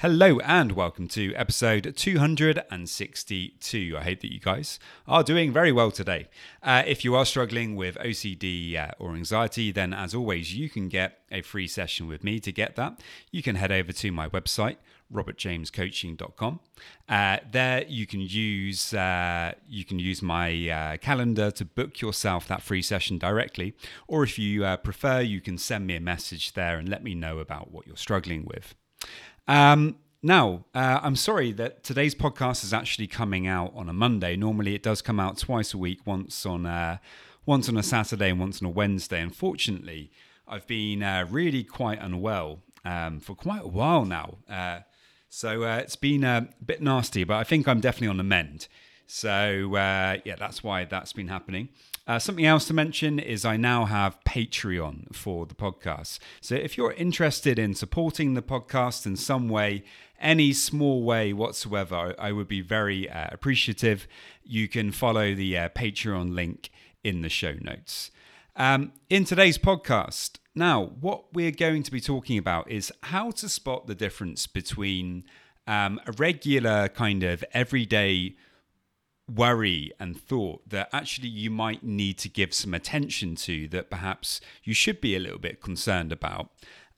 Hello and welcome to episode 262. I hope that you guys are doing very well today. Uh, if you are struggling with OCD uh, or anxiety, then as always, you can get a free session with me. To get that, you can head over to my website, robertjamescoaching.com. Uh, there you can use uh, you can use my uh, calendar to book yourself that free session directly, or if you uh, prefer, you can send me a message there and let me know about what you're struggling with. Um, now, uh, I'm sorry that today's podcast is actually coming out on a Monday. Normally, it does come out twice a week, once on uh, once on a Saturday and once on a Wednesday. Unfortunately, I've been uh, really quite unwell um, for quite a while now, uh, so uh, it's been a bit nasty. But I think I'm definitely on the mend. So uh, yeah, that's why that's been happening. Uh, something else to mention is I now have Patreon for the podcast. So if you're interested in supporting the podcast in some way, any small way whatsoever, I would be very uh, appreciative. You can follow the uh, Patreon link in the show notes. Um, in today's podcast, now what we're going to be talking about is how to spot the difference between um, a regular kind of everyday worry and thought that actually you might need to give some attention to that perhaps you should be a little bit concerned about.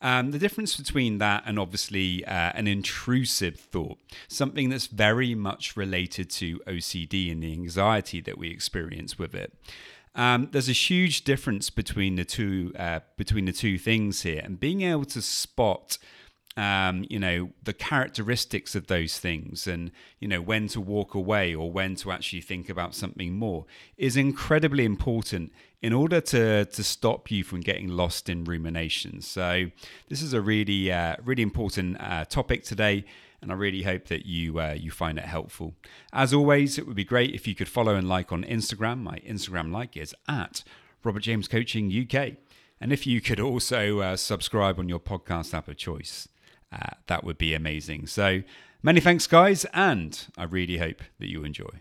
Um, the difference between that and obviously uh, an intrusive thought, something that's very much related to OCD and the anxiety that we experience with it. Um, there's a huge difference between the two uh, between the two things here, and being able to spot um, you know, the characteristics of those things and, you know, when to walk away or when to actually think about something more is incredibly important in order to, to stop you from getting lost in rumination. So, this is a really, uh, really important uh, topic today. And I really hope that you uh, you find it helpful. As always, it would be great if you could follow and like on Instagram. My Instagram like is at Robert James Coaching UK. And if you could also uh, subscribe on your podcast app of choice uh, that would be amazing. So many thanks, guys, and I really hope that you enjoy.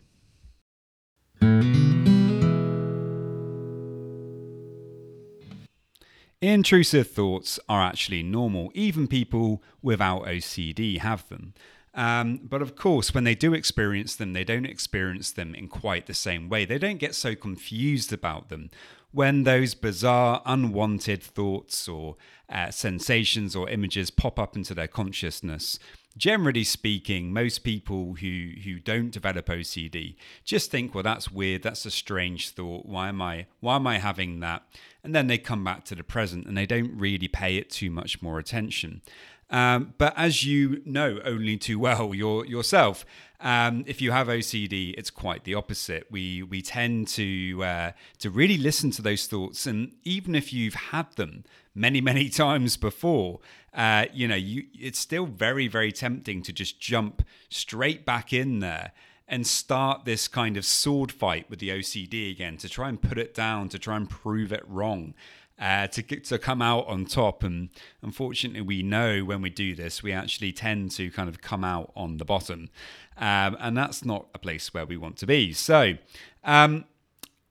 Intrusive thoughts are actually normal. Even people without OCD have them. Um, but of course, when they do experience them, they don't experience them in quite the same way. They don't get so confused about them when those bizarre, unwanted thoughts or uh, sensations or images pop up into their consciousness. Generally speaking, most people who, who don't develop OCD just think, well, that's weird, that's a strange thought. Why am I why am I having that? And then they come back to the present and they don't really pay it too much more attention. Um, but as you know only too well your, yourself, um, if you have OCD, it's quite the opposite. We we tend to uh, to really listen to those thoughts, and even if you've had them many many times before, uh, you know, you it's still very very tempting to just jump straight back in there and start this kind of sword fight with the OCD again to try and put it down, to try and prove it wrong uh, to to come out on top. And unfortunately, we know when we do this, we actually tend to kind of come out on the bottom, um, and that's not a place where we want to be. So, um,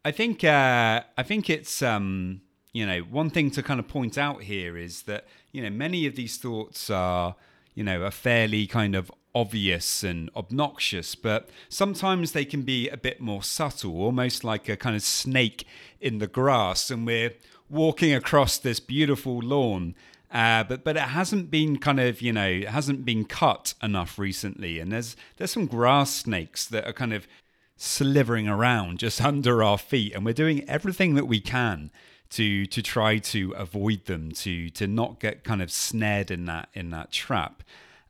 I think uh, I think it's um, you know one thing to kind of point out here is that you know many of these thoughts are you know are fairly kind of obvious and obnoxious, but sometimes they can be a bit more subtle, almost like a kind of snake in the grass, and we're walking across this beautiful lawn. Uh, but but it hasn't been kind of you know it hasn't been cut enough recently, and there's there's some grass snakes that are kind of slithering around just under our feet, and we're doing everything that we can to to try to avoid them, to to not get kind of snared in that in that trap.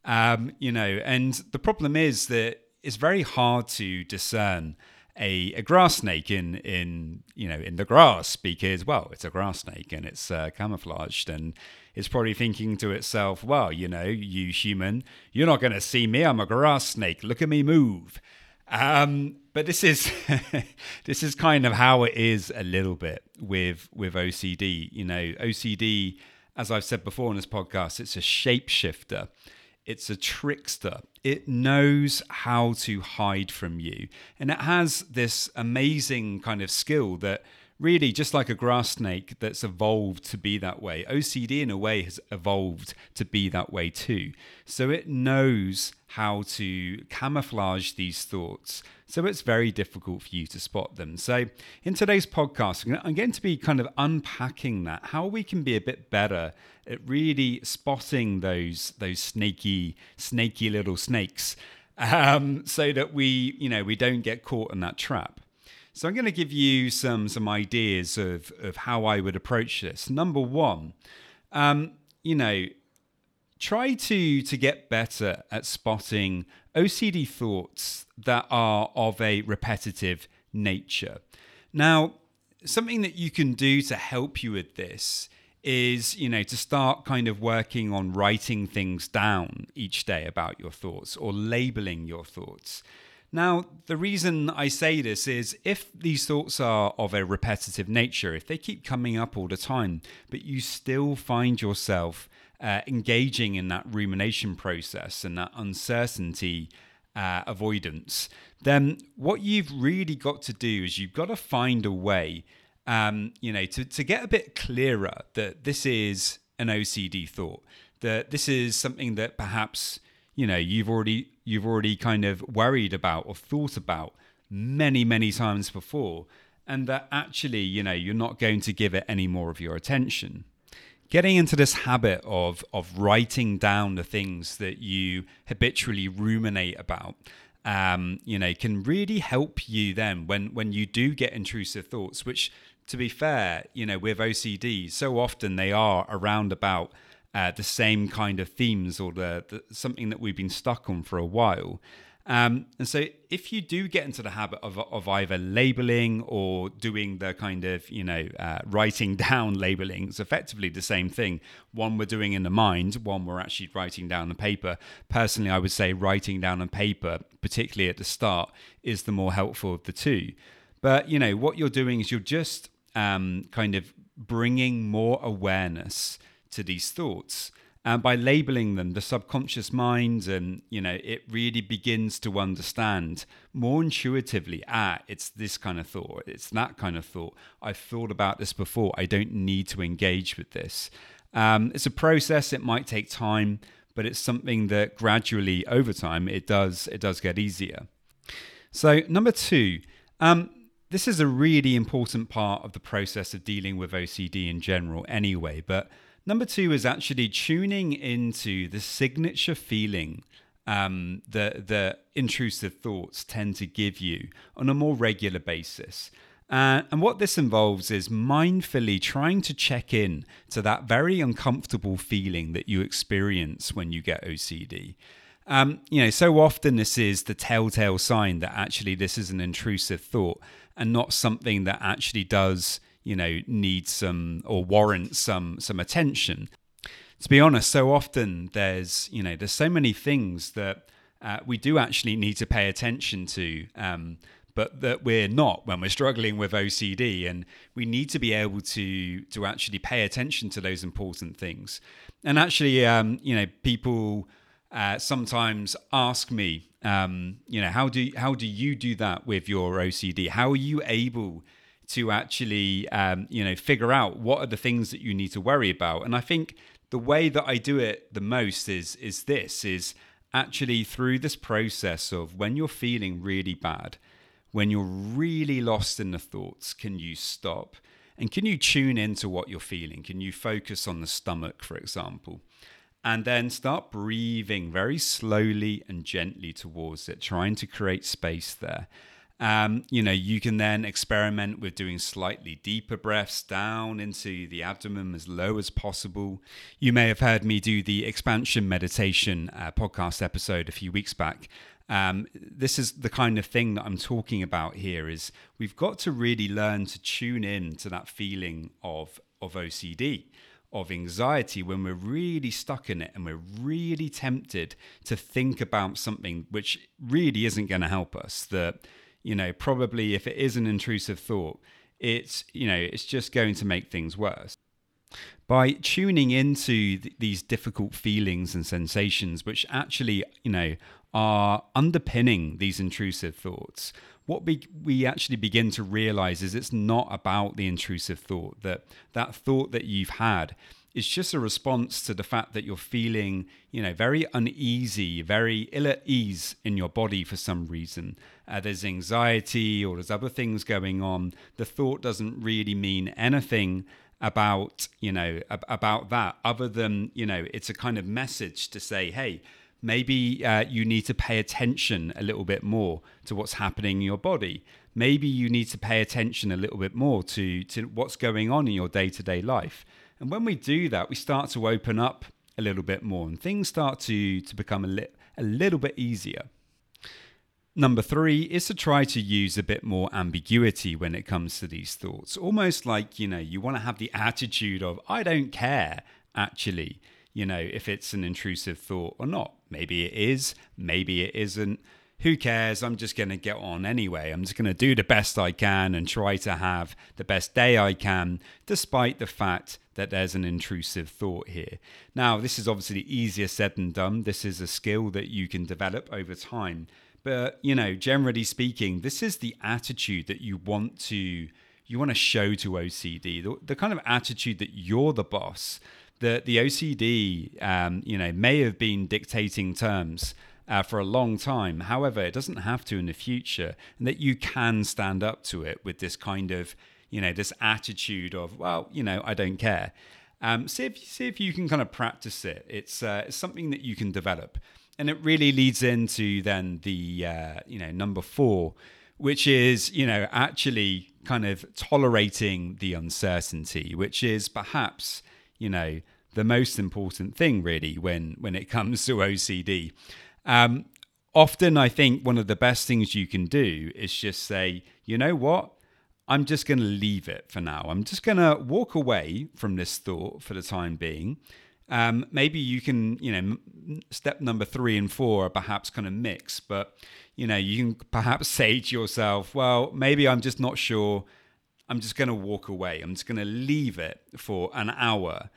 Um, you know, and the problem is that it's very hard to discern a, a grass snake in in you know in the grass because well it's a grass snake and it's uh, camouflaged and it's probably thinking to itself well you know you human you're not going to see me. I'm a grass snake. Look at me move. Um, but this is this is kind of how it is a little bit with with OCD you know OCD as I've said before in this podcast it's a shapeshifter it's a trickster. It knows how to hide from you. And it has this amazing kind of skill that really, just like a grass snake that's evolved to be that way, OCD in a way has evolved to be that way too. So it knows how to camouflage these thoughts. So it's very difficult for you to spot them. So in today's podcast, I'm going to be kind of unpacking that, how we can be a bit better at really spotting those those snaky, snaky little snakes, um, so that we, you know, we don't get caught in that trap. So I'm going to give you some some ideas of of how I would approach this. Number one, um, you know, try to to get better at spotting OCD thoughts that are of a repetitive nature. Now, something that you can do to help you with this is you know to start kind of working on writing things down each day about your thoughts or labeling your thoughts now, the reason I say this is if these thoughts are of a repetitive nature, if they keep coming up all the time, but you still find yourself uh, engaging in that rumination process and that uncertainty uh, avoidance, then what you've really got to do is you've got to find a way, um, you know, to, to get a bit clearer that this is an OCD thought, that this is something that perhaps you know you've already you've already kind of worried about or thought about many many times before and that actually you know you're not going to give it any more of your attention. Getting into this habit of of writing down the things that you habitually ruminate about um, you know can really help you then when when you do get intrusive thoughts which to be fair you know with ocd so often they are around about uh, the same kind of themes or the, the, something that we've been stuck on for a while. Um, and so, if you do get into the habit of, of either labeling or doing the kind of, you know, uh, writing down labeling, it's effectively the same thing. One we're doing in the mind, one we're actually writing down on paper. Personally, I would say writing down on paper, particularly at the start, is the more helpful of the two. But, you know, what you're doing is you're just um, kind of bringing more awareness to these thoughts. And by labeling them, the subconscious mind, and you know, it really begins to understand more intuitively. Ah, it's this kind of thought. It's that kind of thought. I've thought about this before. I don't need to engage with this. Um, it's a process. It might take time, but it's something that gradually, over time, it does it does get easier. So number two, um, this is a really important part of the process of dealing with OCD in general, anyway. But Number two is actually tuning into the signature feeling um, that the intrusive thoughts tend to give you on a more regular basis. Uh, and what this involves is mindfully trying to check in to that very uncomfortable feeling that you experience when you get OCD. Um, you know, so often this is the telltale sign that actually this is an intrusive thought and not something that actually does you know needs some or warrants some some attention. To be honest so often there's you know there's so many things that uh, we do actually need to pay attention to um, but that we're not when we're struggling with OCD and we need to be able to to actually pay attention to those important things. And actually um, you know people uh, sometimes ask me um, you know how do how do you do that with your OCD how are you able to actually um, you know figure out what are the things that you need to worry about. And i think the way that i do it the most is is this is actually through this process of when you're feeling really bad when you're really lost in the thoughts can you stop? And can you tune into what you're feeling? Can you focus on the stomach for example? And then start breathing very slowly and gently towards it trying to create space there Um, you know, you can then experiment with doing slightly deeper breaths down into the abdomen as low as possible. You may have heard me do the expansion meditation uh, podcast episode a few weeks back. Um, this is the kind of thing that I'm talking about here is we've got to really learn to tune in to that feeling of of OCD of anxiety when we're really stuck in it and we're really tempted to think about something which really isn't going to help us that you know probably if it is an intrusive thought it's you know it's just going to make things worse. By tuning into th- these difficult feelings and sensations which actually you know are underpinning these intrusive thoughts what we, we actually begin to realize is it's not about the intrusive thought that that thought that you've had is just a response to the fact that you're feeling you know very uneasy very ill at ease in your body for some reason uh, there's anxiety or there's other things going on the thought doesn't really mean anything about you know ab- about that other than you know it's a kind of message to say hey Maybe uh, you need to pay attention a little bit more to what's happening in your body. Maybe you need to pay attention a little bit more to, to what's going on in your day to day life. And when we do that, we start to open up a little bit more and things start to, to become a, li- a little bit easier. Number three is to try to use a bit more ambiguity when it comes to these thoughts. Almost like, you know, you want to have the attitude of, I don't care, actually you know, if it's an intrusive thought or not. Maybe it is, maybe it isn't. Who cares? I'm just going to get on anyway. I'm just going to do the best I can and try to have the best day I can, despite the fact that there's an intrusive thought here. Now, this is obviously easier said than done. This is a skill that you can develop over time. But, you know, generally speaking, this is the attitude that you want to you want to show to OCD, the, the kind of attitude that you're the boss, the the OCD, um, you know, may have been dictating terms uh, for a long time. However, it doesn't have to in the future, and that you can stand up to it with this kind of, you know, this attitude of, well, you know, I don't care. Um, see if see if you can kind of practice it. It's uh, it's something that you can develop, and it really leads into then the uh, you know number four, which is you know actually kind of tolerating the uncertainty, which is perhaps you know, the most important thing really when when it comes to OCD. Um, often, I think one of the best things you can do is just say, you know what, I'm just going to leave it for now. I'm just going to walk away from this thought for the time being. Um, maybe you can, you know, step number three and four are perhaps kind of mix, but you know, you can perhaps say to yourself, well, maybe I'm just not sure I'm just going to walk away. I'm just going to leave it for an hour.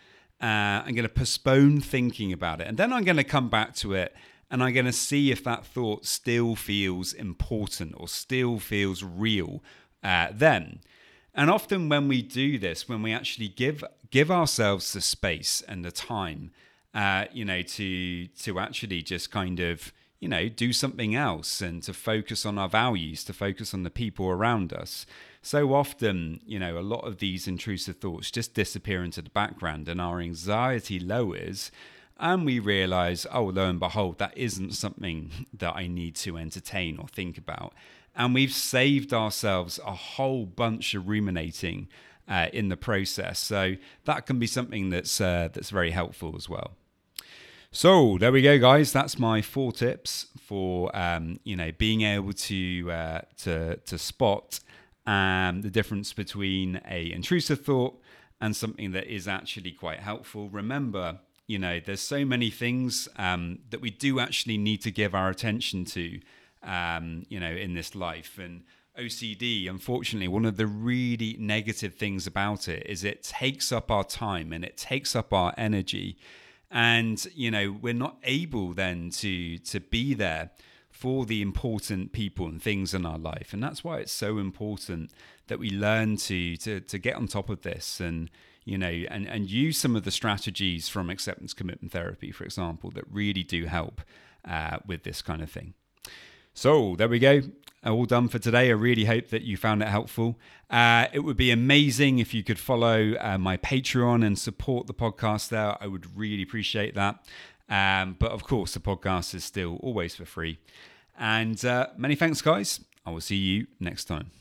Uh, I'm going to postpone thinking about it. And then I'm going to come back to it and I'm going to see if that thought still feels important or still feels real uh, then. And often when we do this, when we actually give give ourselves the space and the time, uh, you know, to to actually just kind of you know do something else and to focus on our values, to focus on the people around us, so often, you know, a lot of these intrusive thoughts just disappear into the background and our anxiety lowers. And we realize, oh, lo and behold, that isn't something that I need to entertain or think about. And we've saved ourselves a whole bunch of ruminating uh, in the process. So that can be something that's uh, that's very helpful as well. So there we go, guys. That's my four tips for um, you know being able to uh, to to spot um, the difference between a intrusive thought and something that is actually quite helpful. Remember, you know, there's so many things um, that we do actually need to give our attention to, um, you know, in this life. And OCD, unfortunately, one of the really negative things about it is it takes up our time and it takes up our energy. And, you know, we're not able then to to be there for the important people and things in our life. And that's why it's so important that we learn to to, to get on top of this and you know and, and use some of the strategies from acceptance commitment therapy, for example, that really do help uh, with this kind of thing. So there we go. All done for today. I really hope that you found it helpful. Uh, it would be amazing if you could follow uh, my Patreon and support the podcast there. I would really appreciate that. Um, but of course, the podcast is still always for free. And uh, many thanks, guys. I will see you next time.